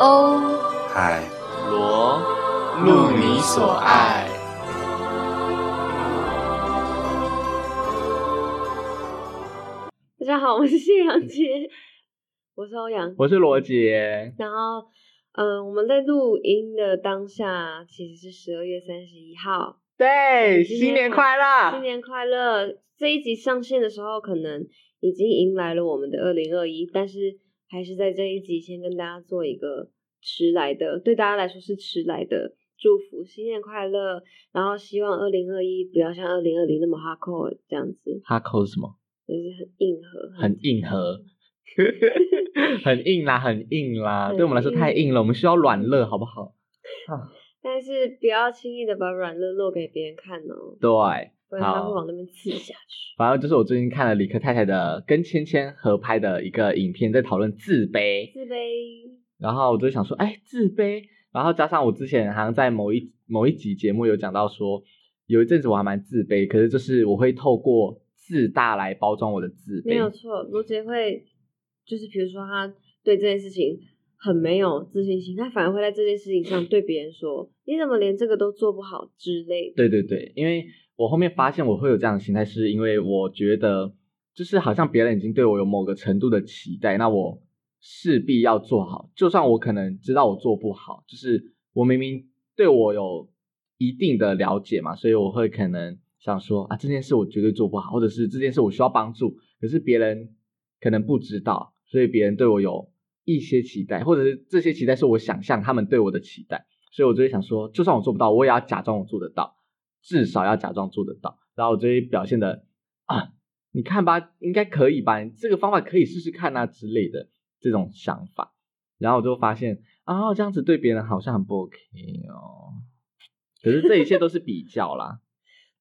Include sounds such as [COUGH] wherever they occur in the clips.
欧海螺路你所爱。大家好，我是谢阳杰，我是欧阳。我是罗杰，然后，嗯、我们在录音的当下其实是十二月三十一号，对，新年快乐！新年快乐！这一集上线的时候，可能已经迎来了我们的二零二一，但是还是在这一集先跟大家做一个迟来的，对大家来说是迟来的祝福，新年快乐！然后希望二零二一不要像二零二零那么 hardcore 这样子，哈扣是什么？就是很硬核，很硬核，[LAUGHS] 很硬啦，很硬啦，很对我们来说太硬了，我们需要软肋，好不好？啊，[LAUGHS] 但是不要轻易的把软肋露给别人看哦，对，不然他会往那边刺下去。反正就是我最近看了李克太太的跟芊芊合拍的一个影片，在讨论自卑，自卑，然后我就想说，哎，自卑，然后加上我之前好像在某一某一集节目有讲到说，有一阵子我还蛮自卑，可是就是我会透过自大来包装我的自卑，没有错，罗杰会就是比如说他对这件事情很没有自信心，他反而会在这件事情上对别人说：“你怎么连这个都做不好之类的。对对对，因为我后面发现我会有这样的心态，是因为我觉得就是好像别人已经对我有某个程度的期待，那我势必要做好，就算我可能知道我做不好，就是我明明对我有一定的了解嘛，所以我会可能想说啊这件事我绝对做不好，或者是这件事我需要帮助，可是别人可能不知道，所以别人对我有一些期待，或者是这些期待是我想象他们对我的期待，所以我就会想说，就算我做不到，我也要假装我做得到。至少要假装做得到，然后我就会表现的啊，你看吧，应该可以吧，这个方法可以试试看啊之类的这种想法，然后我就发现啊，这样子对别人好像很不 OK 哦。可是这一切都是比较啦，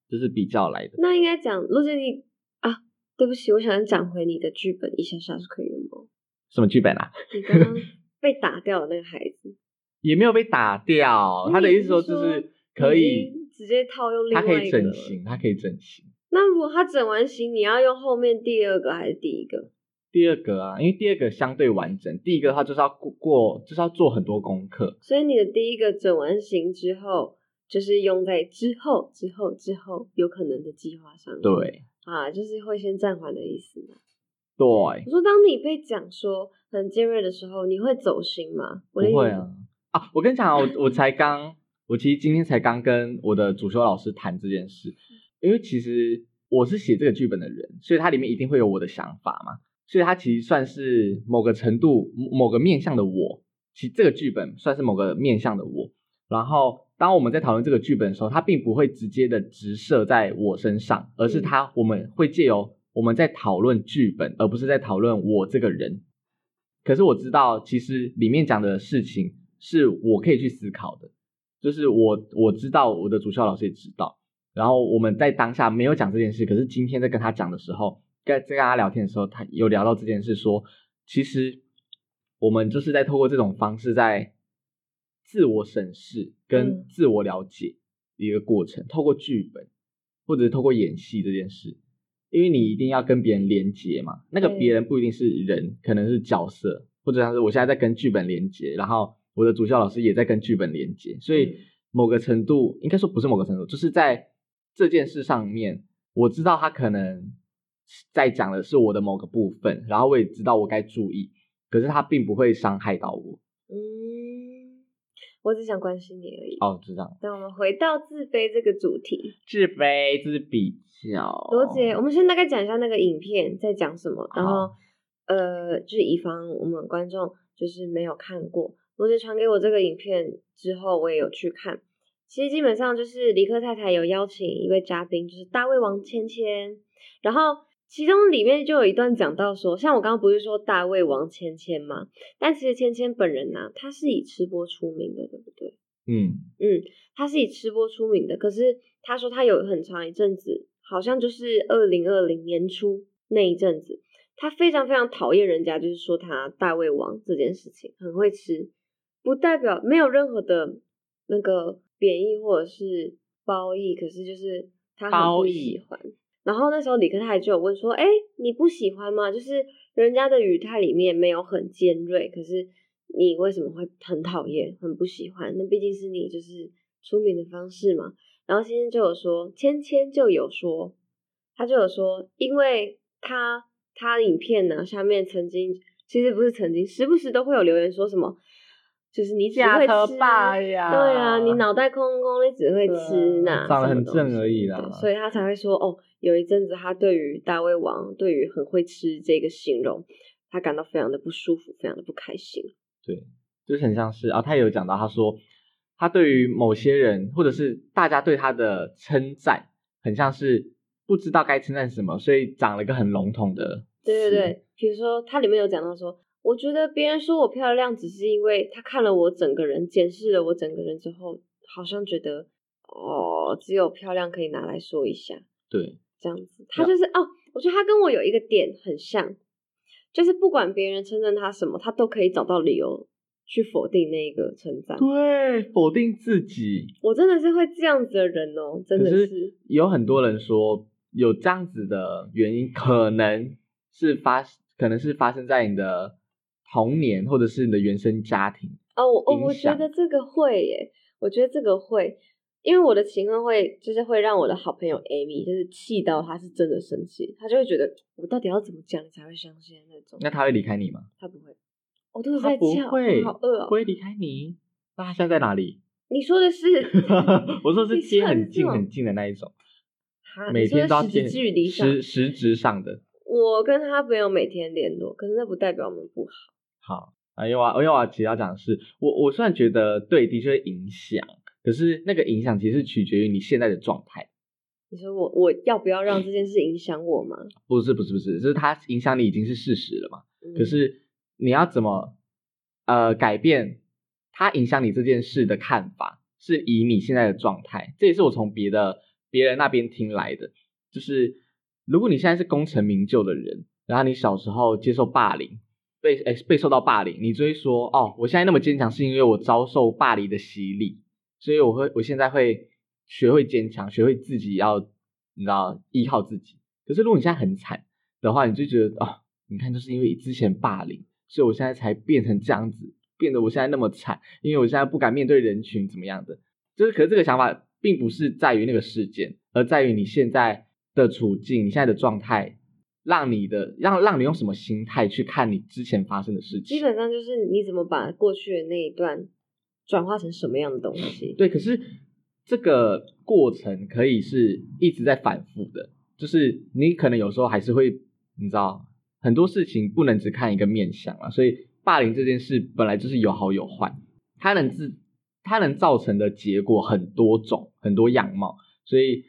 就是比较来的。那应该讲罗杰你啊，对不起，我想讲回你的剧本一下下是可以的吗？什么剧本啊？你刚刚 [LAUGHS] 被打掉的那个孩子，也没有被打掉，他的意思说就是可以，经直接套用另他可以外一个了整形，它可以整形。那如果他整完形，你要用后面第二个还是第一个？第二个啊，因为第二个相对完整，第一个的话就是要过过，就是要做很多功课。所以你的第一个整完形之后，就是用在之后、之后、之后有可能的计划上。对啊，就是会先暂缓的意思嘛。对，我说，当你被讲说很尖锐的时候，你会走心吗？不会啊啊！我跟你讲啊，我我才刚，我其实今天才刚跟我的主修老师谈这件事，因为其实我是写这个剧本的人，所以它里面一定会有我的想法嘛，所以它其实算是某个程度、某某个面向的我。其实这个剧本算是某个面向的我。然后当我们在讨论这个剧本的时候，它并不会直接的直射在我身上，而是它我们会借由我们在讨论剧本，而不是在讨论我这个人。可是我知道，其实里面讲的事情是我可以去思考的，就是我我知道我的主校老师也知道，然后我们在当下没有讲这件事，可是今天在跟他讲的时候，跟在跟他聊天的时候，他有聊到这件事说，其实我们就是在透过这种方式在自我审视跟嗯。自我了解一个过程，透过剧本或者是透过演戏这件事，因为你一定要跟别人连接嘛，那个别人不一定是人，可能是角色，或者像是我现在在跟剧本连接，然后我的主校老师也在跟剧本连接，所以嗯某个程度，应该说不是某个程度，就是在这件事上面，我知道他可能在讲的是我的某个部分，然后我也知道我该注意，可是他并不会伤害到我。嗯，我只想关心你而已。哦，就这样，那我们回到自卑这个主题，自卑就是比较。罗姐，我们先大概讲一下那个影片在讲什么，然后呃，就是以防我们观众就是没有看过，罗杰传给我这个影片之后，我也有去看。其实基本上就是李克太太有邀请一位嘉宾，就是大胃王芊芊，然后其中里面就有一段讲到说，像我刚刚不是说大胃王芊芊吗？但其实芊芊本人呢、她是以吃播出名的，对不对？嗯，嗯，她是以吃播出名的，可是她说她有很长一阵子，好像就是二零二零年初那一阵子，他非常非常讨厌人家就是说他大胃王这件事情，很会吃，不代表没有任何的那个贬义或者是褒义，可是就是他很不喜欢。然后那时候李克泰就有问说：“哎，你不喜欢吗？就是人家的语态里面没有很尖锐，可是你为什么会很讨厌、很不喜欢？那毕竟是你就是出名的方式嘛。然后芊芊就有说，芊芊就有说，他就有说，因为他他影片呢下面曾经其实不是曾经，时不时都会有留言说什么，就是你只会吃，呀，对啊，你脑袋空空，你只会吃呐，长得很正而已啦所以他才会说哦，有一阵子他对于大胃王，对于很会吃这个形容，他感到非常的不舒服，非常的不开心。对，就是很像是啊，他也有讲到，他说他对于某些人或者是大家对他的称赞，很像是不知道该称赞什么，所以长了一个很笼统的。对对对，比如说他里面有讲到说，我觉得别人说我漂亮，只是因为他看了我整个人，检视了我整个人之后，好像觉得哦，只有漂亮可以拿来说一下。对这样子，他就是哦，我觉得他跟我有一个点很像，就是不管别人称赞他什么，他都可以找到理由去否定那个称赞。对，否定自己。我真的是会这样子的人哦，真的是是有很多人说，有这样子的原因，可能是发，可能是发生在你的童年或者是你的原生家庭。哦，我我我觉得这个会耶，我觉得这个会，因为我的情况会就是会让我的好朋友 Amy 就是气到他是真的生气，他就会觉得我到底要怎么讲你才会相信那种。那他会离开你吗？他不会，我都是在叫，会，我好饿哦不。会离开你。那他现在在哪里？你说的是 [LAUGHS] 我说是你贴说是这种很近很近的那一种，哈每天都要贴距离上，实实质上的。我跟他没有每天联络，可是那不代表我们不好。好，啊，因为我因为我其实要讲的是，我我虽然觉得对，的确会影响，可是那个影响其实是取决于你现在的状态，你说我我要不要让这件事影响我吗？不是不是不是，就是它影响你已经是事实了嘛。可嗯是你要怎么呃改变它影响你这件事的看法，是以你现在的状态，这也是我从别的别人那边听来的，就是如果你现在是功成名就的人，然后你小时候接受霸凌，被诶被受到霸凌，你就会说哦，我现在那么坚强是因为我遭受霸凌的洗礼，所以我会我现在会学会坚强，学会自己要你知道依靠自己。可是如果你现在很惨的话，你就觉得哦、你看就是因为之前霸凌，所以我现在才变成这样子，变得我现在那么惨，因为我现在不敢面对人群怎么样的。就是可是这个想法并不是在于那个事件，而在于你现在的处境，你现在的状态。让你的让让你用什么心态去看你之前发生的事情？基本上就是你怎么把过去的那一段转化成什么样的东西。对，可是这个过程可以是一直在反复的，就是你可能有时候还是会，你知道，很多事情不能只看一个面相啊。所以霸凌这件事本来就是有好有坏，它能自它能造成的结果很多种，很多样貌。所以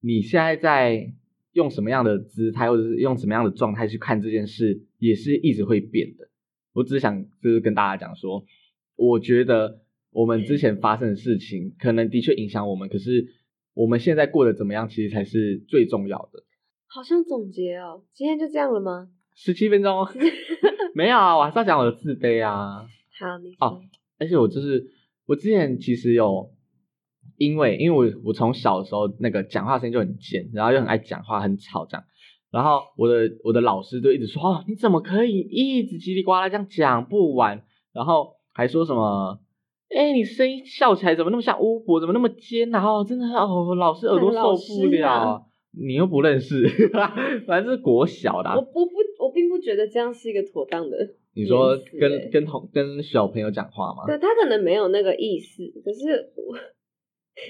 你现在在用什么样的姿态，或者是用什么样的状态去看这件事，也是一直会变的。我只是想就是跟大家讲说，我觉得我们之前发生的事情，可能的确影响我们，可是我们现在过得怎么样，其实才是最重要的。好像总结哦，今天就这样了吗？十七分钟，[LAUGHS] 没有啊，我还是要讲我的自卑啊。好，你。哦而且我就是我之前其实有，因为因为我我从小的时候那个讲话声音就很尖，然后又很爱讲话，很吵这样。然后我的我的老师就一直说哦，你怎么可以一直叽里呱啦这样讲不完？然后还说什么，哎，你声音笑起来怎么那么像巫婆，怎么那么尖啊？哦，真的哦，老师耳朵受不了。啊你又不认识，反正是国小的啊、我我不我并不觉得这样是一个妥当的。你说跟欸跟同跟小朋友讲话吗？对他可能没有那个意思，可是我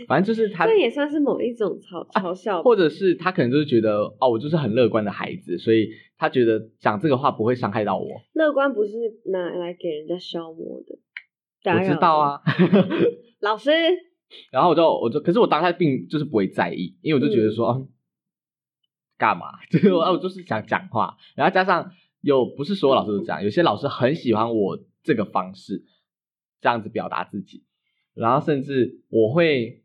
反正就是他这也算是某一种嘲嘲笑吧。或者是他可能就是觉得哦，我就是很乐观的孩子，所以他觉得讲这个话不会伤害到我。乐观不是拿来给人家消磨的。我知道啊，[LAUGHS] [LAUGHS] 老师，然后我就我就，可是我当下并就是不会在意，因为我就觉得说，嗯，干嘛？[LAUGHS] 就是我我就是想讲话，然后加上有不是所有老师都这样，有些老师很喜欢我这个方式，这样子表达自己，然后甚至我会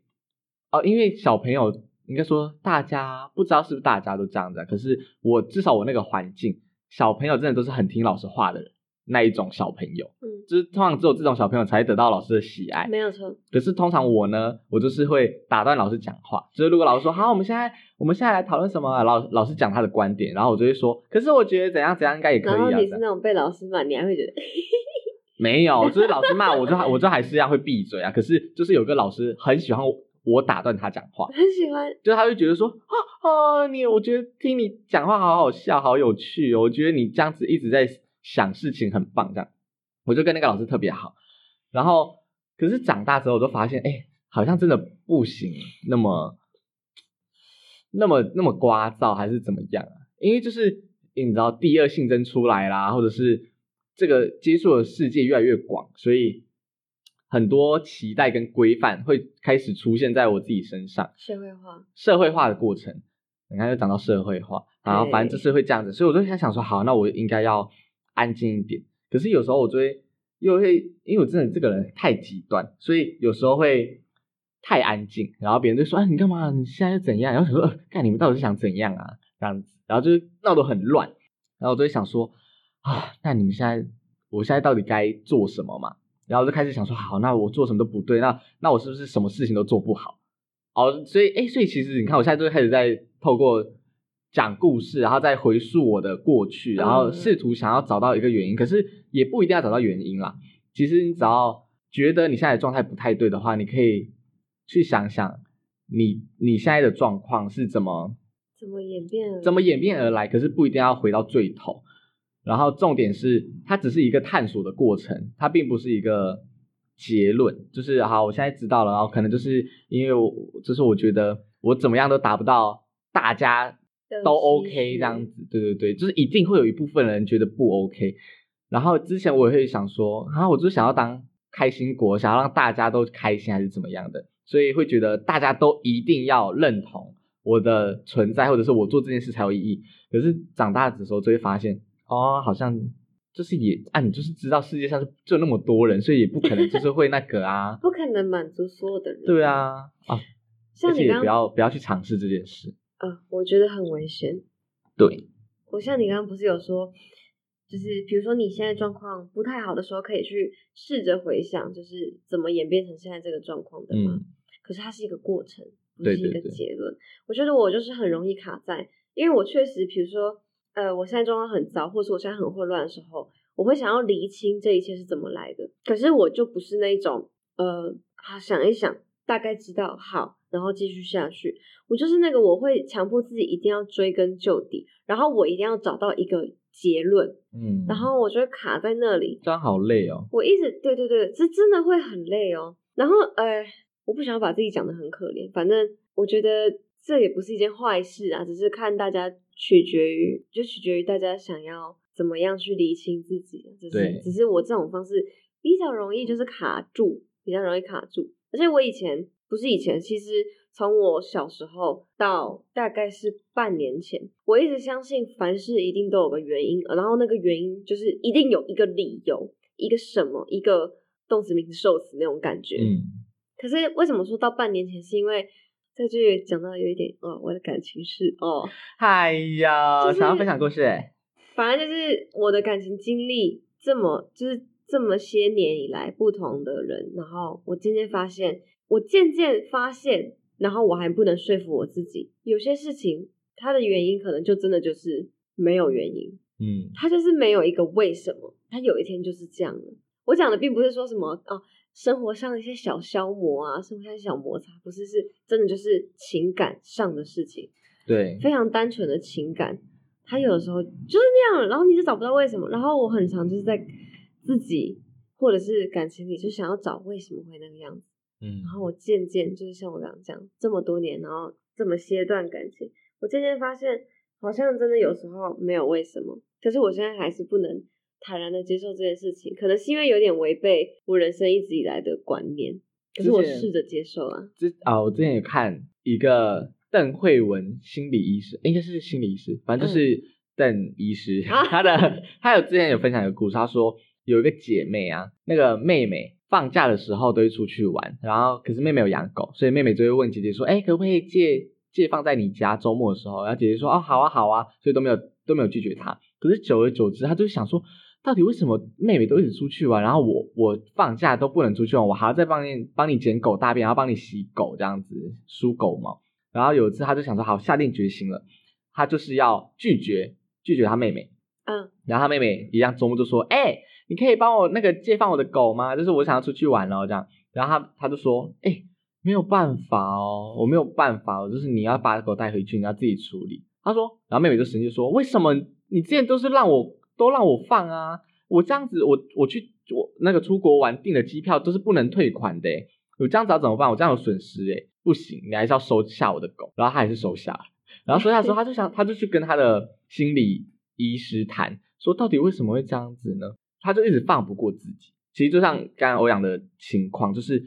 哦，因为小朋友应该说大家不知道是不是大家都这样子啊，可是我至少我那个环境，小朋友真的都是很听老师话的人，那一种小朋友，嗯，就是通常只有这种小朋友才会得到老师的喜爱。没有错。可是通常我呢，我就是会打断老师讲话。就是如果老师说好，我们现在我们现在来讨论什么啊，老老师讲他的观点，然后我就会说，可是我觉得怎样怎样应该也可以啊。然后你是那种被老师骂，你还会觉得没有，就是老师骂我就还我就还是一样会闭嘴啊。可是就是有个老师很喜欢我我打断他讲话，[LAUGHS] 很喜欢，就他会觉得说啊啊你，我觉得听你讲话好好笑，好有趣哦，我觉得你这样子一直在想事情很棒，这样我就跟那个老师特别好。然后可是长大之后，我就发现，哎，好像真的不行，那么那么那么聒噪还是怎么样啊？因为就是你知道第二性征出来啦，或者是这个接触的世界越来越广，所以很多期待跟规范会开始出现在我自己身上。社会化，社会化的过程，你看又讲到社会化，然后反正就是会这样子，所以我就在想说，好，那我应该要安静一点。可是有时候我就会又会，因为我真的这个人太极端，所以有时候会太安静，然后别人就说，哎，你干嘛？你现在又怎样？然后想说，看你们到底是想怎样啊？这样子，然后就是闹得很乱，然后我就会想说，啊，那你们现在，我现在到底该做什么嘛？然后就开始想说，好，那我做什么都不对，那那我是不是什么事情都做不好？哦，所以，哎，所以其实你看，我现在就开始在透过讲故事，然后再回溯我的过去，然后试图想要找到一个原因，可是也不一定要找到原因啦。其实你只要觉得你现在的状态不太对的话，你可以去想想你你现在的状况是怎么怎么演变？怎么演变而来？可是不一定要回到最头。然后重点是，它只是一个探索的过程，它并不是一个结论。就是好，我现在知道了，然后可能就是因为我，就是我觉得我怎么样都达不到大家都 OK 这样子。对对对，就是一定会有一部分人觉得不 OK。然后之前我也会想说，啊，我就想要当开心果，想要让大家都开心，还是怎么样的，所以会觉得大家都一定要认同我的存在，或者是我做这件事才有意义。可是长大的时候就会发现。哦，好像就是也啊，你就是知道世界上是就那么多人，所以也不可能就是会那个啊，[LAUGHS] 不可能满足所有的人。对啊，啊，像你刚不要不要去尝试这件事。啊，我觉得很危险。对，我像你刚刚不是有说，就是比如说你现在状况不太好的时候，可以去试着回想，就是怎么演变成现在这个状况的嘛。可是它是一个过程，不是一个结论。我觉得我就是很容易卡在，因为我确实，比如说。呃，我现在状况很糟，或者我现在很混乱的时候，我会想要厘清这一切是怎么来的。可是我就不是那种，呃，想一想，大概知道好，然后继续下去。我就是那个，我会强迫自己一定要追根究底，然后我一定要找到一个结论，嗯，然后我就会卡在那里，这样好累哦。我一直对对对，这真的会很累哦。然后，呃，我不想把自己讲的很可怜，反正我觉得这也不是一件坏事啊，只是看大家。取决于，就取决于大家想要怎么样去理清自己。只是，只是我这种方式比较容易，就是卡住，比较容易卡住。而且我以前不是以前，其实从我小时候到大概是半年前，我一直相信凡事一定都有个原因，然后那个原因就是一定有一个理由，一个什么，一个动词、名词、受词那种感觉。嗯。可是为什么说到半年前？是因为这里讲到有一点哦，我的感情是哦，哎呀，想要分享故事哎，反正就是我的感情经历这么就是这么些年以来不同的人，然后我渐渐发现，我渐渐发现，然后我还不能说服我自己，有些事情它的原因可能就真的就是没有原因，嗯，它就是没有一个为什么，它有一天就是这样了。我讲的并不是说什么哦。生活上的一些小消磨啊，生活上小摩擦，不是是真的就是情感上的事情，对，非常单纯的情感，他有的时候就是那样，然后你就找不到为什么，然后我很常就是在自己或者是感情里就想要找为什么会那个样子，嗯，然后我渐渐就是像我刚刚讲这么多年，然后这么些段感情，我渐渐发现好像真的有时候没有为什么，可是我现在还是不能。坦然的接受这件事情，可能是因为有点违背我人生一直以来的观念，可是我试着接受啊。之啊，我之前有看一个邓慧文心理医师，应该是心理医师，反正就是邓医师，他的他有之前有分享一个故事，他说有一个姐妹啊，那个妹妹放假的时候都会出去玩，然后可是妹妹有养狗，所以妹妹就会问姐姐说，哎，可不可以借借放在你家周末的时候？然后姐姐说，哦，好啊，好啊，所以都没有都没有拒绝她。可是久而久之，她就想说。到底为什么妹妹都一直出去玩，然后我我放假都不能出去玩，我还要再帮你帮你捡狗大便，然后帮你洗狗这样子梳狗毛。然后有一次他就想说，好下定决心了，他就是要拒绝拒绝他妹妹。嗯，然后他妹妹一样周末就说，哎，你可以帮我那个借放我的狗吗？就是我想要出去玩了这样。然后他他就说，哎、没有办法哦，我没有办法哦，就是你要把狗带回去，你要自己处理。他说，然后妹妹就生气说，为什么你之前都是让我都让我放啊？我这样子，我我去我那个出国玩订的机票都是不能退款的诶，我这样子要怎么办？我这样有损失诶，不行，你还是要收下我的狗。然后他还是收下了。然后收下之后，[LAUGHS] 他就想，他就去跟他的心理医师谈，说到底为什么会这样子呢？他就一直放不过自己。其实就像刚刚欧阳的情况，就是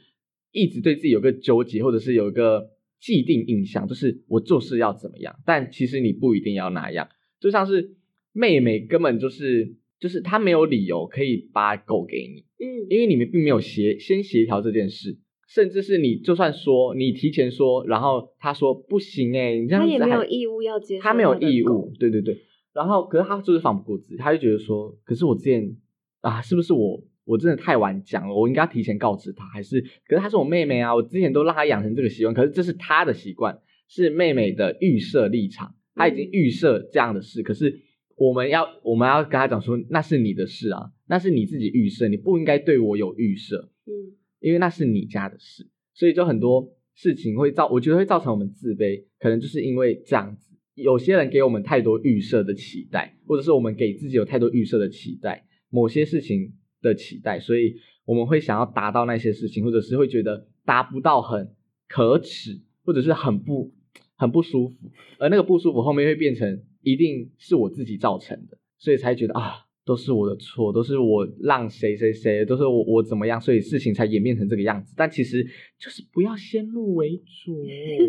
一直对自己有个纠结，或者是有一个既定印象，就是我做事要怎么样，但其实你不一定要那样。就像是妹妹根本就是就是她没有理由可以把狗给你，嗯，因为你们并没有协先协调这件事，甚至是你就算说你提前说，然后他说不行哎、你这样子他也没有义务要接受他没有义务，对对对。然后可是他就是放不过自己，他就觉得说，可是我之前啊，是不是我我真的太晚讲了？我应该提前告知他，还是？可是她是我妹妹啊，我之前都让她养成这个习惯，可是这是她的习惯，是妹妹的预设立场，她已经嗯预设这样的事，可是我们要我们要跟他讲说，那是你的事啊，那是你自己预设，你不应该对我有预设。嗯因为那是你家的事，所以就很多事情会造，我觉得会造成我们自卑，可能就是因为这样子。有些人给我们太多预设的期待，或者是我们给自己有太多预设的期待，某些事情的期待，所以我们会想要达到那些事情，或者是会觉得达不到很可耻，或者是很不很不舒服，而那个不舒服后面会变成一定是我自己造成的，所以才觉得啊，都是我的错，都是我让谁谁谁，都是我我怎么样，所以事情才演变成这个样子。但其实就是不要先入为主，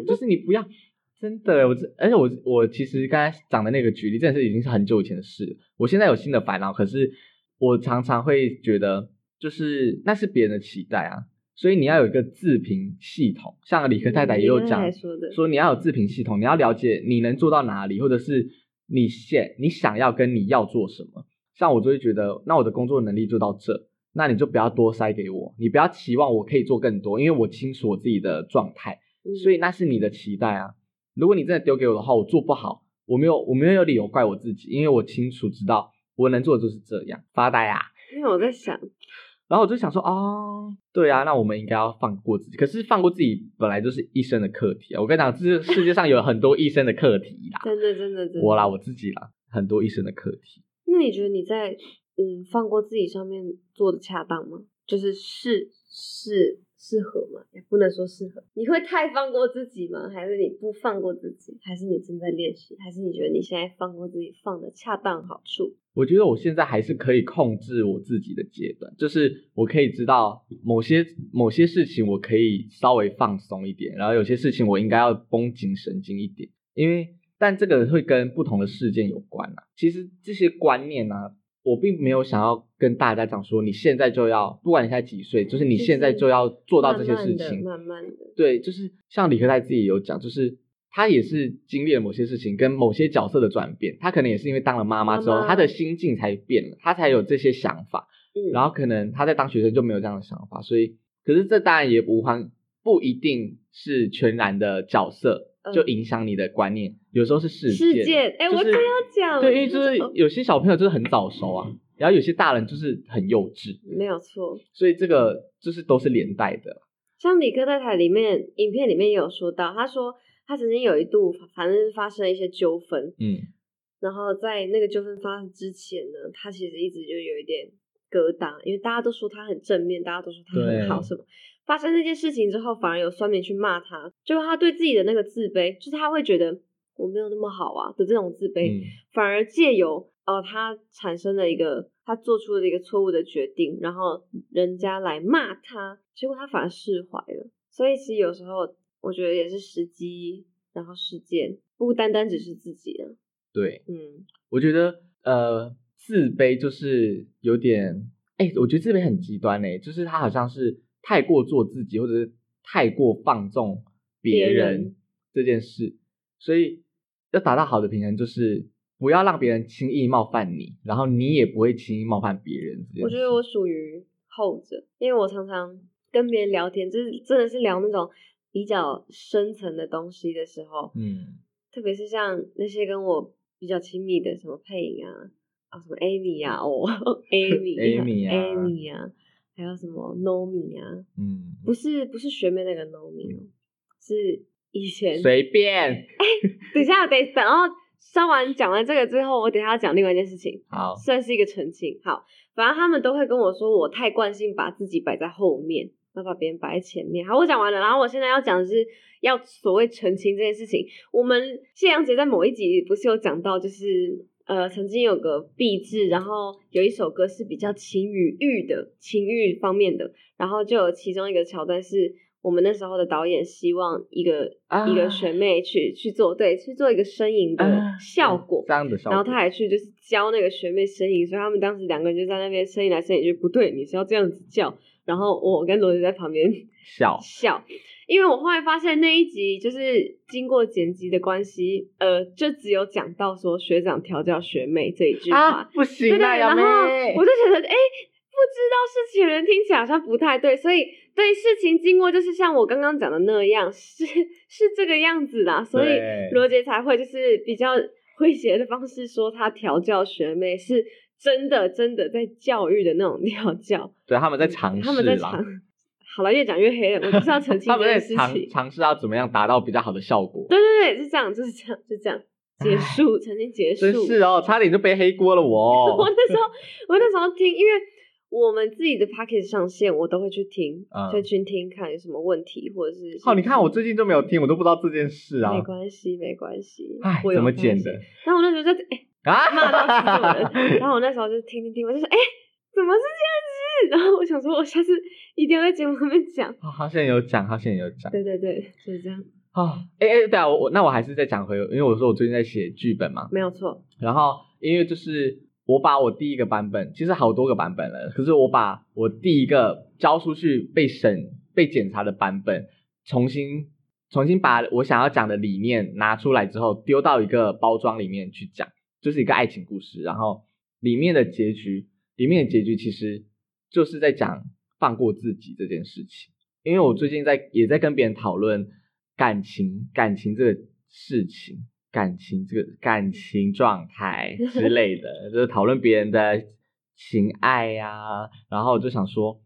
就是你不要真的，我这而且我我其实刚才讲的那个举例，真的是已经是很久以前的事了。我现在有新的烦恼，可是我常常会觉得，就是那是别人的期待啊。所以你要有一个自评系统，像李克太太也有讲说你要有自评系统，你要了解你能做到哪里，或者是你现你想要跟你要做什么。像我就会觉得，那我的工作能力就到这，那你就不要多塞给我，你不要期望我可以做更多，因为我清楚我自己的状态，嗯所以那是你的期待啊。如果你真的丢给我的话，我做不好，我没有我没有理由怪我自己，因为我清楚知道我能做的就是这样。发呆啊！因为我在想，然后我就想说，哦，对啊，那我们应该要放过自己。可是放过自己本来就是一生的课题啊！我跟你讲，这世界上有很多一生的课题啦。真的真的真的，我啦，我自己啦，很多一生的课题。那你觉得你在嗯放过自己上面做的恰当吗？就是适适适合吗？也不能说适合。你会太放过自己吗？还是你不放过自己？还是你正在练习？还是你觉得你现在放过自己放的恰当好处？我觉得我现在还是可以控制我自己的阶段，就是我可以知道某些某些事情我可以稍微放松一点，然后有些事情我应该要绷紧神经一点，因为但这个会跟不同的事件有关啊。其实这些观念啊，我并没有想要跟大家讲说你现在就要，不管你现在几岁，就是你现在就要做到这些事情，慢慢的，慢慢的，对，就是像李克泰自己有讲，就是他也是经历了某些事情跟某些角色的转变，他可能也是因为当了妈妈之后，妈妈他的心境才变了，他才有这些想法。嗯，然后可能他在当学生就没有这样的想法，所以可是这当然也无关，不一定是全然的角色嗯就影响你的观念，有时候是事件。事件，哎、就是我正要讲，对，因为就是哦有些小朋友就是很早熟啊，然后有些大人就是很幼稚，没有错。所以这个就是都是连带的。像李科太太里面影片里面也有说到，他说他曾经有一度反正是发生了一些纠纷，嗯然后在那个纠纷发生之前呢，他其实一直就有一点疙瘩，因为大家都说他很正面，大家都说他很好对什么。发生那件事情之后，反而有酸民去骂他，就是他对自己的那个自卑，就是他会觉得我没有那么好啊的这种自卑，嗯反而借由呃他产生了一个他做出了一个错误的决定，然后人家来骂他，结果他反而释怀了。所以其实有时候我觉得也是时机，然后事件，不单单只是自己的，对，嗯。我觉得呃，自卑就是有点，哎、我觉得自卑很极端哎、就是他好像是太过做自己，或者是太过放纵别别人人这件事，所以要达到好的平衡，就是不要让别人轻易冒犯你，然后你也不会轻易冒犯别人。我觉得我属于后者，因为我常常跟别人聊天，就是真的是聊那种比较深层的东西的时候，嗯特别是像那些跟我比较亲密的什么配音啊，啊什么 Amy 啊，哦 Amy [LAUGHS] Amy 啊 Amy 啊，还有什么 Nomi 啊，嗯，不是不是学妹那个 Nomi 哦，是以前随便，等一下得等哦稍完讲完这个之后，我等一下要讲另外一件事情，好，算是一个澄清。好，反正他们都会跟我说我太惯性把自己摆在后面，要把别人摆在前面。好，我讲完了，然后我现在要讲的是要所谓澄清这件事情。我们谢阳杰在某一集不是有讲到，就是呃曾经有个壁纸，然后有一首歌是比较情与欲的情欲方面的，然后就有其中一个桥段是。我们那时候的导演希望一个、啊一个学妹去去做对去做一个呻吟的啊效果，这样的效果，然后他还去就是教那个学妹呻吟，所以他们当时两个人就在那边呻吟来呻吟去，不对，你是要这样子叫。然后我跟罗杰在旁边笑 [LAUGHS] 笑，因为我后来发现那一集就是经过剪辑的关系，呃，就只有讲到说学长调教学妹这一句话，啊，不行然后，我就觉得，哎、不知道事情的人听起来好像不太对，所以对事情经过就是像我刚刚讲的那样，是是这个样子的，所以罗杰才会就是比较诙谐的方式说他调教学妹是真的真的在教育的那种调教，对，他们在尝试，他们在尝。好了，越讲越黑了，我就是要澄清 [LAUGHS] 这件事尝情。尝试要怎么样达到比较好的效果。对对对，是这样，就是这样，就这样结束，澄清结束。真是哦，差点就背黑锅了我。[LAUGHS] 我那时候，我那时候听，因为我们自己的 p a c k a g e 上线，我都会去听，嗯就去听看有什么问题，或者是哦，你看我最近都没有听，我都不知道这件事啊没。关系，没关系，哎，怎么剪的？然后我那时候就哎啊，[LAUGHS] 骂到制作人，然后我那时候就听听听，我就说哎怎么是这样子？然后我想说，我下次一定要在节目上面讲。哦好像有讲，好像有讲。对对对，就是这样，哦，哎哎，对啊，我我那我还是再讲回，因为我说我最近在写剧本嘛，没有错。然后因为就是我把我第一个版本，其实好多个版本了，可是我把我第一个交出去被审、被检查的版本，重新重新把我想要讲的理念拿出来之后，丢到一个包装里面去讲，就是一个爱情故事，然后里面的结局，里面的结局其实就是在讲放过自己这件事情。因为我最近在也在跟别人讨论感情，感情这个事情，感情这个感情状态 [LAUGHS] 之类的，就是讨论别人的情爱呀、然后我就想说，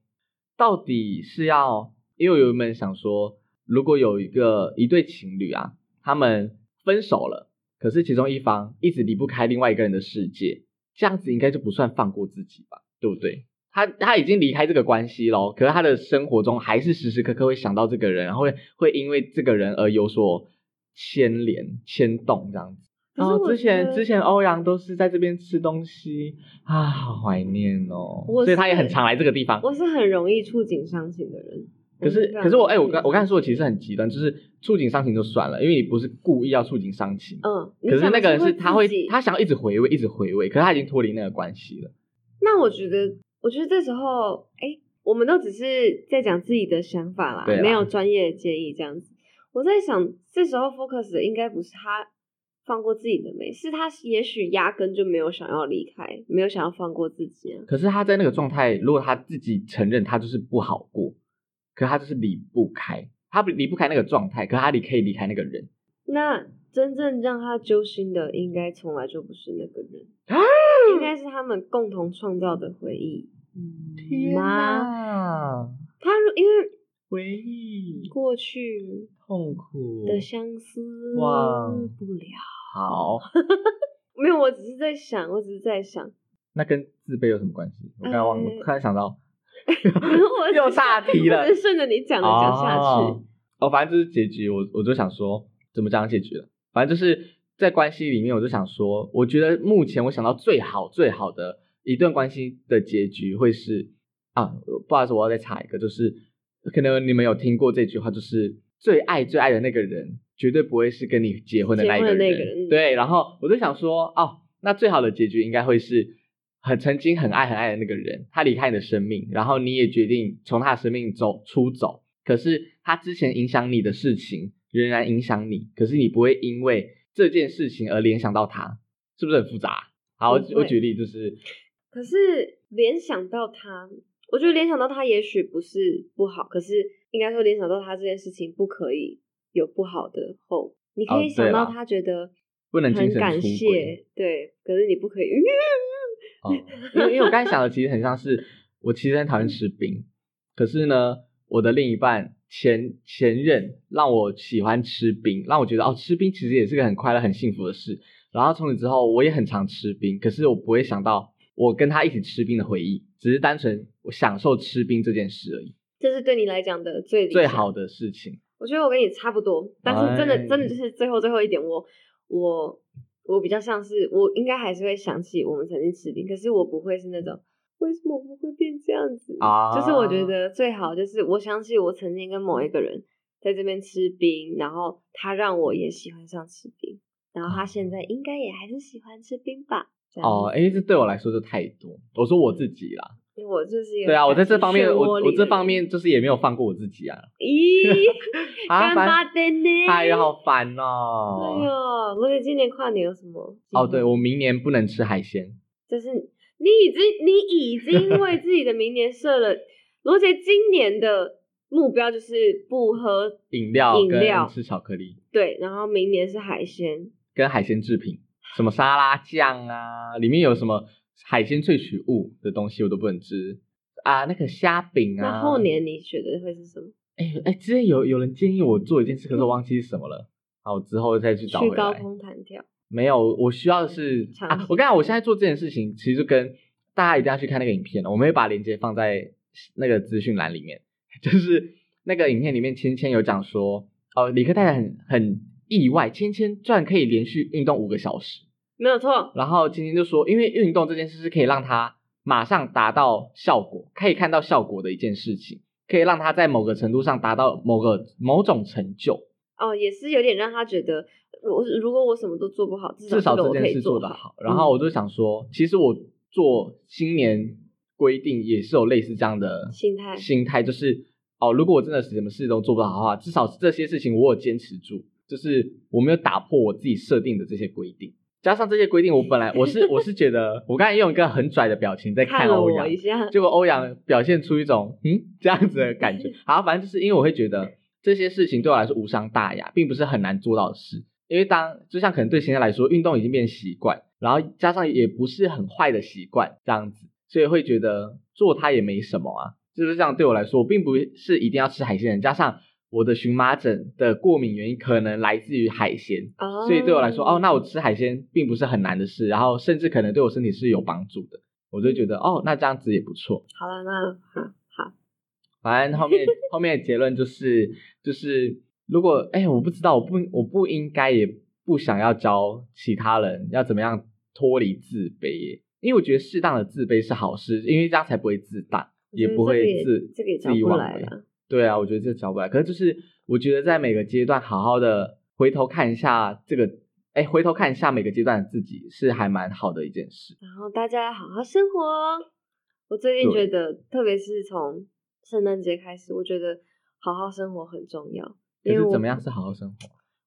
到底是要，因为我原本想说，如果有一个一对情侣啊，他们分手了，可是其中一方一直离不开另外一个人的世界，这样子应该就不算放过自己吧，对不对？他他已经离开这个关系咯，可是他的生活中还是时时刻刻会想到这个人，然后会会因为这个人而有所牵连、牵动这样子。然后之前之前欧阳都是在这边吃东西啊，好怀念哦。所以他也很常来这个地方。我是很容易触景伤情的人。可是可是我哎、我刚我刚才说的其实很极端，就是触景伤情就算了，因为你不是故意要触景伤情。嗯，可是那个人是他会他想要一直回味，一直回味，可是他已经脱离那个关系了。那我觉得，我觉得这时候，哎，我们都只是在讲自己的想法啦，没有专业的建议这样子。我在想，这时候 focus 的应该不是他放过自己的美，是他也许压根就没有想要离开，没有想要放过自己啊。可是他在那个状态，如果他自己承认他就是不好过，可他就是离不开，他离不开那个状态，可他离可以离开那个人。那真正让他揪心的，应该从来就不是那个人，应该是他们共同创造的回忆。嗯天吗？哪，他如因为回忆过去痛苦的相思忘不了。好，[LAUGHS] 没有，我只是在想，我只是在想，那跟自卑有什么关系？我刚刚忘了，呃突然想到，[LAUGHS] 我 [LAUGHS] 又岔题了我只是顺着你讲的讲下去。哦。哦，反正就是结局，我我就想说怎么讲结局了。反正就是在关系里面，我就想说，我觉得目前我想到最好最好的一段关系的结局会是啊，不好意思，我要再插一个，就是可能你们有听过这句话，就是最爱最爱的那个人，绝对不会是跟你结婚的那一个人。对，然后我就想说，哦，那最好的结局应该会是。很曾经很爱很爱的那个人，他离开你的生命，然后你也决定从他的生命走出走，可是他之前影响你的事情仍然影响你，可是你不会因为这件事情而联想到他，是不是很复杂？好，我举例就是，可是联想到他，我觉得联想到他也许不是不好，可是应该说联想到他这件事情不可以有不好的后，你可以想到他觉得不能感谢，对，可是你不可以，哦，因为因为我刚才想的其实很像是，我其实很讨厌 [LAUGHS] 吃冰，可是呢，我的另一半前前任让我喜欢吃冰，让我觉得哦，吃冰其实也是个很快乐、很幸福的事。然后从此之后，我也很常吃冰，可是我不会想到我跟他一起吃冰的回忆，只是单纯我享受吃冰这件事而已，这是对你来讲的最最好的事情。我觉得我跟你差不多，但是真的、哎真的就是最后最后一点，我我我比较像是我应该还是会想起我们曾经吃冰，可是我不会是那种为什么我们会变这样子啊就是我觉得最好就是我想起我曾经跟某一个人在这边吃冰，然后他让我也喜欢上吃冰，然后他现在应该也还是喜欢吃冰吧。哦，因为这对我来说就太多。我说我自己啦，因为我就是一个对啊，我在这方面，我我这方面就是也没有放过我自己啊。咦，[LAUGHS] 啊，干嘛，的呢？哎呀，好烦哦哎哦。呦，罗姐今年跨年有什么？哦，对，我明年不能吃海鲜。就是你已经你已经为自己的明年设了，[LAUGHS] 罗杰今年的目标就是不喝饮料跟饮料吃巧克力，对，然后明年是海鲜，跟海鲜制品，什么沙拉酱啊，里面有什么海鲜萃取物的东西我都不能吃啊。那个虾饼啊。那后年你选的会是什么？哎哎，之前有有人建议我做一件事，可是我忘记是什么了。好，我之后再去找回去高来。空弹跳，没有，我需要的是啊，我跟你讲，我现在做这件事情，其实就跟大家一定要去看那个影片，我们会把链接放在那个资讯栏里面。[LAUGHS] 就是那个影片里面，芊芊有讲说，哦，理科太太很很意外，芊芊居然可以连续运动五个小时。没有错，然后芊芊就说，因为运动这件事是可以让他马上达到效果，可以看到效果的一件事情，可以让他在某个程度上达到某个某种成就。哦，也是有点让他觉得，我如果我什么都做不好，至至少这件事做得得好。然后我就想说，其实我做新年规定也是有类似这样的心态心态就是哦，如果我真的什么事都做不好的话，至少这些事情我有坚持住，就是我没有打破我自己设定的这些规定。加上这些规定，我本来我是我是觉得，我刚才用一个很拽的表情在看欧阳结果欧阳表现出一种嗯这样子的感觉。好，反正就是因为我会觉得这些事情对我来说无伤大雅，并不是很难做到的事。因为当就像可能对现在来说，运动已经变习惯，然后加上也不是很坏的习惯这样子，所以会觉得做它也没什么啊。就是这样对我来说，我并不是一定要吃海鲜，加上我的荨麻疹的过敏原因可能来自于海鲜，哦所以对我来说，哦，那我吃海鲜并不是很难的事，然后甚至可能对我身体是有帮助的，我就觉得哦，那这样子也不错。好了，那好好，反正后面后面的结论就是就是如果哎，我不知道，我不我不应该也不想要教其他人要怎么样脱离自卑耶，因为我觉得适当的自卑是好事，因为这样才不会自大，也不会自这个也教不。来了。对啊，我觉得这教不来。可是就是我觉得在每个阶段好好的回头看一下这个，哎，回头看一下每个阶段的自己是还蛮好的一件事。然后大家好好生活哦。我最近觉得，特别是从圣诞节开始，我觉得好好生活很重要。可因为我是怎么样是好好生活？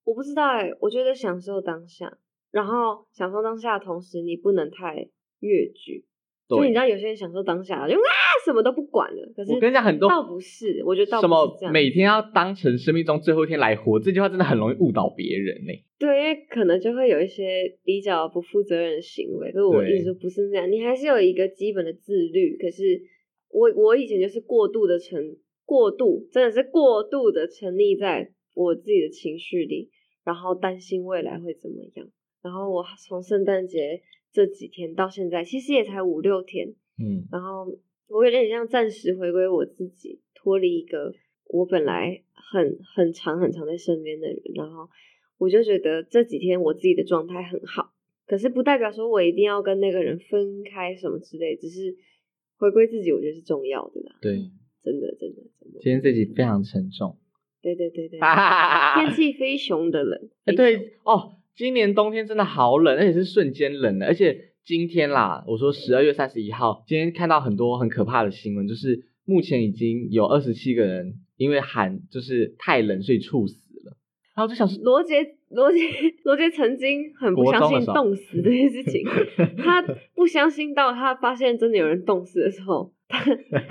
我不知道哎、我觉得享受当下，然后享受当下的同时，你不能太越矩。就你知，道，有些人享受当下，就啊什么都不管了。可是我跟你讲很多倒不是，我觉得倒什。么每天要当成生命中最后一天来活，这句话真的很容易误导别人呢。对，因为可能就会有一些比较不负责任的行为，可是我对意思说不是那样，你还是有一个基本的自律。可是我我以前就是过度的沉，过度真的是过度的沉溺在我自己的情绪里，然后担心未来会怎么样。然后我从圣诞节这几天到现在，其实也才五六天，嗯，然后我有点像暂时回归我自己，脱离一个我本来很很长很长在身边的人，然后我就觉得这几天我自己的状态很好，可是不代表说我一定要跟那个人分开什么之类，只是回归自己，我觉得是重要的啦，对，真的真的真的，今天这集非常沉重。对对对对，[LAUGHS] 天气非常的冷，对哦，今年冬天真的好冷，而且是瞬间冷的，而且今天啦，我说十二月三十一号，今天看到很多很可怕的新闻，就是目前已经有二十七个人因为寒就是太冷所以猝死了，然后我就想说，罗杰，罗杰，罗杰曾经很不相信冻死这件事情，[LAUGHS] 他不相信到他发现真的有人冻死的时候，他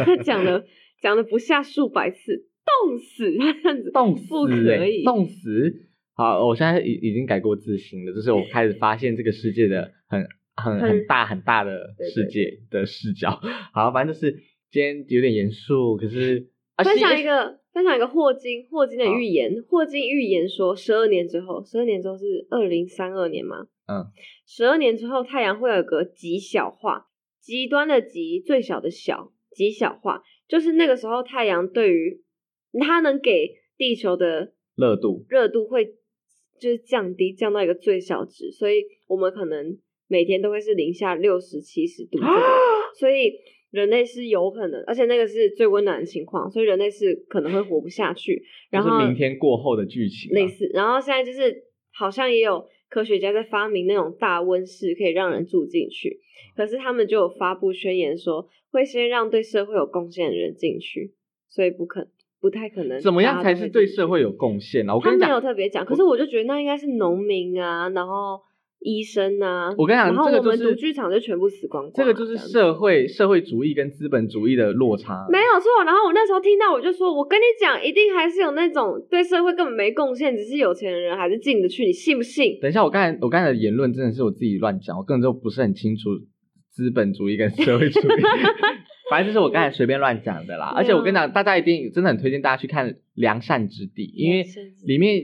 他讲了讲了不下数百次冻死，他这样子冻死、不可欸，以，冻死。好，我现在已已经改过自新了，就是我开始发现这个世界的很很很很大很大的世界的视角。好，反正就是今天有点严肃，可是啊分享一个分享一个霍金霍金的好预言，霍金预言说十二年之后，十二年之后是二零三二年嘛？嗯，十二年之后太阳会有个极小化，极端的极，最小的小，极小化，就是那个时候太阳对于它能给地球的热度热度会就是降低，降到一个最小值，所以我们可能每天都会是零下六十七十度这种，所以人类是有可能，而且那个是最温暖的情况，所以人类是可能会活不下去。然后是明天过后的剧情啊、类似，然后现在就是好像也有科学家在发明那种大温室，可以让人住进去，可是他们就有发布宣言说，会先让对社会有贡献的人进去，所以不可不太可能。怎么样才是对社会有？有贡献呢？我他没有跟你讲，特别讲，可是我就觉得那应该是农民啊，然后医生啊，我跟你讲然后这个就是我们赌剧场就全部死光光啊，这个就是社会社会主义跟资本主义的落差。没有错。然后我那时候听到，我就说，我跟你讲，一定还是有那种对社会根本没贡献，只是有钱的人还是进得去，你信不信？等一下，我刚才我刚才的言论真的是我自己乱讲，我根本就不是很清楚资本主义跟社会主义，[LAUGHS] 反正就是我刚才随便乱讲的啦。而且我跟你讲，大家一定真的很推荐大家去看《良善之地》，因为里面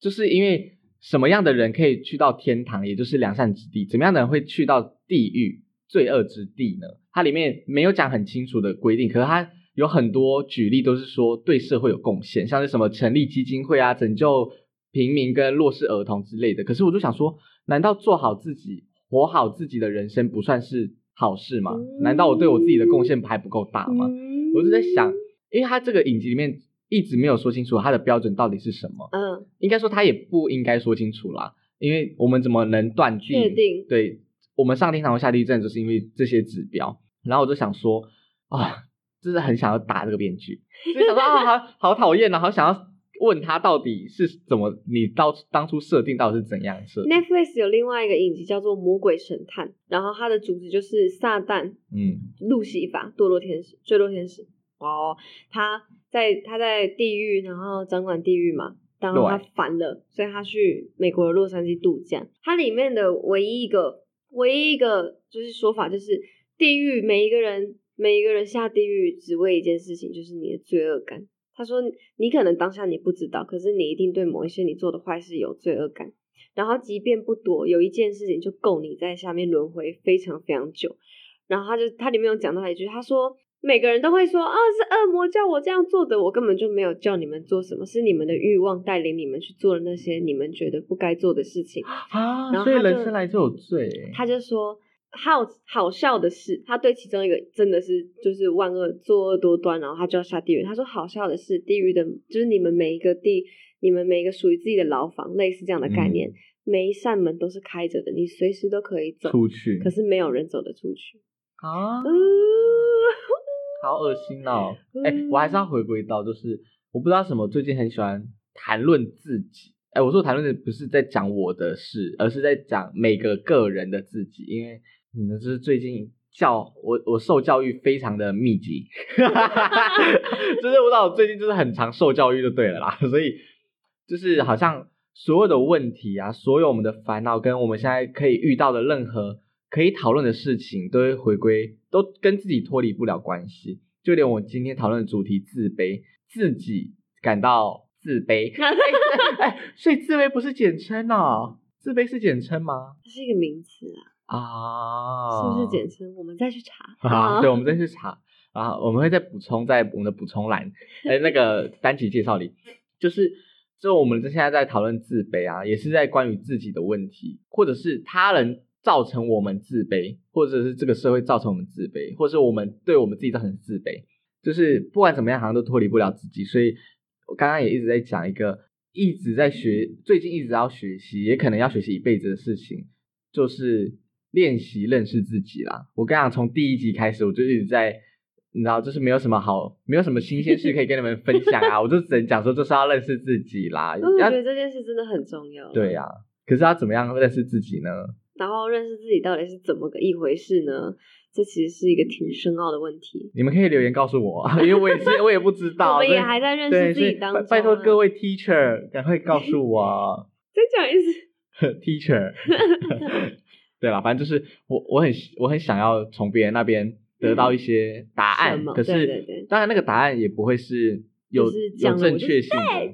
就是因为什么样的人可以去到天堂，也就是良善之地；怎么样的人会去到地狱罪恶之地呢？它里面没有讲很清楚的规定，可是它有很多举例都是说对社会有贡献，像是什么成立基金会啊，拯救平民跟弱势儿童之类的。可是我就想说，难道做好自己、活好自己的人生不算是好事吗？难道我对我自己的贡献还不够大吗？嗯我就在想，因为他这个影集里面一直没有说清楚他的标准到底是什么，嗯，应该说他也不应该说清楚啦，因为我们怎么能断定？确定对我们上天堂或下地震，就是因为这些指标。然后我就想说，啊，真的很想要打这个编剧，[LAUGHS] 就想说啊，好好讨厌啊，好想要问他到底是怎么，你到当初设定到底是怎样设定？Netflix 有另外一个影集叫做《魔鬼神探》，然后它的主旨就是撒旦嗯路西法堕落天使坠落天使哦，他在他在地狱，然后掌管地狱嘛，然后他对烦了，所以他去美国的洛杉矶度假。它里面的唯一一个唯一一个就是说法就是地狱每一个人每一个人下地狱只为一件事情，就是你的罪恶感。他说你可能当下你不知道，可是你一定对某一些你做的坏事有罪恶感。然后即便不多，有一件事情就够你在下面轮回非常非常久。然后他就他里面有讲到一句，他说每个人都会说啊是恶魔叫我这样做的，我根本就没有叫你们做什么，是你们的欲望带领你们去做了那些你们觉得不该做的事情。啊所以人生来就有罪欸，他就说好好笑的是，他对其中一个真的是就是万恶作恶多端，然后他就要下地狱。他说好笑的是，地狱的就是你们每一个地，你们每一个属于自己的牢房，类似这样的概念，每一扇门都是开着的，你随时都可以走，出去可是没有人走得出去。啊，嗯，[LAUGHS] 好恶心哦！哎、嗯我还是要回归到，就是我不知道什么，最近很喜欢谈论自己。哎、我说谈论的不是在讲我的事，而是在讲每个个人的自己，因为你们就是最近教我，我受教育非常的密集，[LAUGHS] [LAUGHS] 就是我知道我最近就是很常受教育就对了啦，所以就是好像所有的问题啊，所有我们的烦恼跟我们现在可以遇到的任何可以讨论的事情，都会回归，都跟自己脱离不了关系。就连我今天讨论的主题自卑，自己感到自卑。[LAUGHS] 哎、哎所以自卑不是简称哦，自卑是简称吗？它是一个名词啊，啊，是不是简称？我们再去查。啊，对，我们再去查啊，我们会再补充在我们的补充栏，[LAUGHS] 哎，那个单集介绍里，就是就我们现在在讨论自卑啊，也是在关于自己的问题，或者是他人造成我们自卑，或者是这个社会造成我们自卑，或者是我们对我们自己造成自卑，就是不管怎么样，好像都脱离不了自己。所以我刚刚也一直在讲一个一直在学，最近一直要学习，也可能要学习一辈子的事情，就是练习认识自己啦。我跟你讲，从第一集开始，我就一直在，你知道，就是没有什么好，没有什么新鲜事可以跟你们分享啊，我就只能讲说，就是要认识自己啦。[LAUGHS] 我觉得这件事真的很重要。对呀、可是要怎么样认识自己呢？然后认识自己到底是怎么个一回事呢？这其实是一个挺深奥的问题。你们可以留言告诉我，因为我也是我也不知道，我们也还在认，识自己当中、啊。拜拜托各位 teacher，赶快告诉我 [LAUGHS] 再讲一次。[LAUGHS] teacher。[LAUGHS] 对啦，反正就是我我很我很想要从别人那边得到一些答案，可是当然那个答案也不会是有就是有正确性的，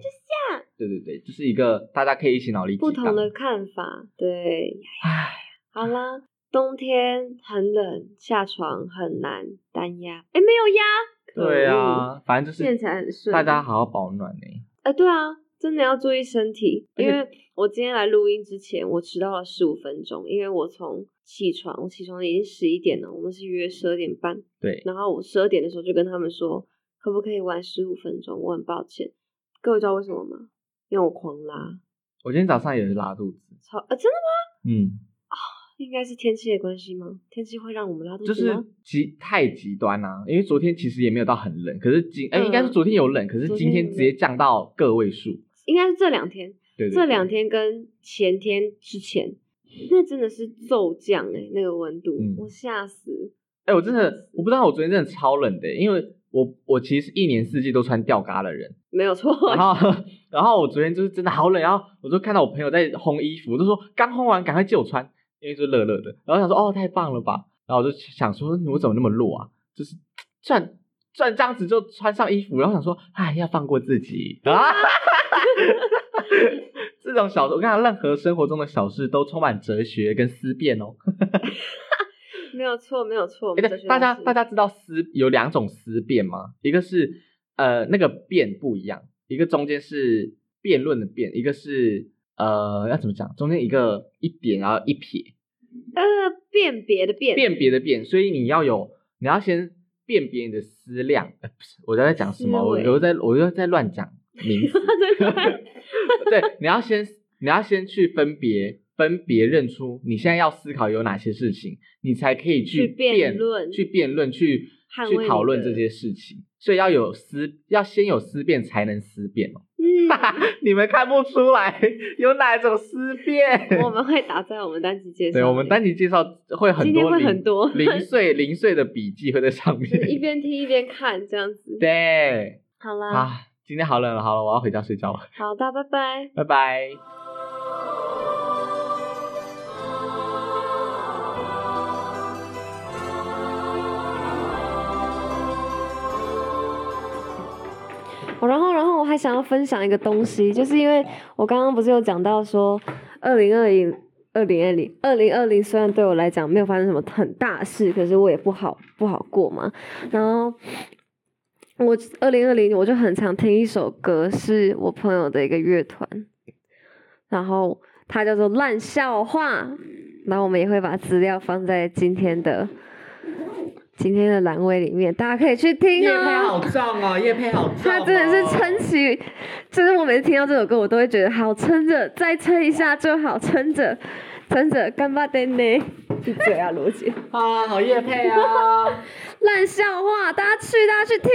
对对对，就是一个大家可以一起脑力激荡。不同的看法，对，唉，好啦，冬天很冷，下床很难，单压，哎，没有压，可对，啊，反正就是念起来很顺大家好好保暖呢、哎，对啊，真的要注意身体，因为我今天来录音之前，我迟到了十五分钟，因为我从起床，我起床已经十一点了，我们是约十二点半，对，然后我十二点的时候就跟他们说，可不可以晚十五分钟？我很抱歉，各位知道为什么吗？因为我狂拉，我今天早上也是拉肚子，超啊，真的吗？嗯，应该是天气的关系吗？天气会让我们拉肚子就是？极太极端啦、因为昨天其实也没有到很冷，可是今哎、嗯应该是昨天有冷，可是今天直接降到个位数，应该是这两天，对对这两天天跟前天之前，那真的是骤降哎、那个温度，嗯我吓死。哎、我真的我不知道，我昨天真的超冷的、因为我我其实一年四季都穿吊嘎的人，没有错，然后然后我昨天就是真的好冷，然后我就看到我朋友在烘衣服，我就说刚烘完赶快借我穿，因为就热热的，然后想说哦太棒了吧，然后我就想说我怎么那么弱啊，就是转转这样子就穿上衣服，然后想说哎要放过自己啊。[LAUGHS] 这种小，我看到，任何生活中的小事都充满哲学跟思辨哦。没有错，没有错。大家大家知道思有两种思辨吗？一个是呃那个辩不一样，一个中间是辩论的辩，一个是呃要怎么讲？中间一个一点，然后一撇，呃辨别的辨辨别的辨，所以你要有你要先辨别你的思量。呃、[LAUGHS] 不是，我在讲什么？我又在我又在乱讲名词。[LAUGHS] [LAUGHS] 对，你要先你要先去分别分别认出你现在要思考有哪些事情，你才可以去辩辩论去辩论，去去讨论这些事情。所以要有思，要先有思辨才能思辨哦。嗯，[LAUGHS] 你们看不出来有哪种思辨？我们会打在我们单集介绍。对，我们单集介绍会很今天会很多零碎 [LAUGHS] 零碎的笔记会在上面。一边听一边看这样子。对好啦，啊，今天好冷了，好了，我要回家睡觉了，好的，拜拜。拜拜。然后，然后我还想要分享一个东西，就是因为我刚刚不是有讲到说，二零二零、二零二零、二零二零虽然对我来讲没有发生什么很大事，可是我也不好不好过嘛。然后我二零二零我就很常听一首歌，是我朋友的一个乐团，然后它叫做烂笑话，然后我们也会把资料放在今天的今天的栏位里面，大家可以去听叶哦。配好重哦，叶佩好重、哦。他真的是撑起，就是我每次听到这首歌，我都会觉得好撑着，再撑一下就好，撑着，撑着，干巴爹呢？[LAUGHS] 闭嘴啊，罗姐！[LAUGHS] 啊，好叶配啊！烂笑话，大家去，大家去听。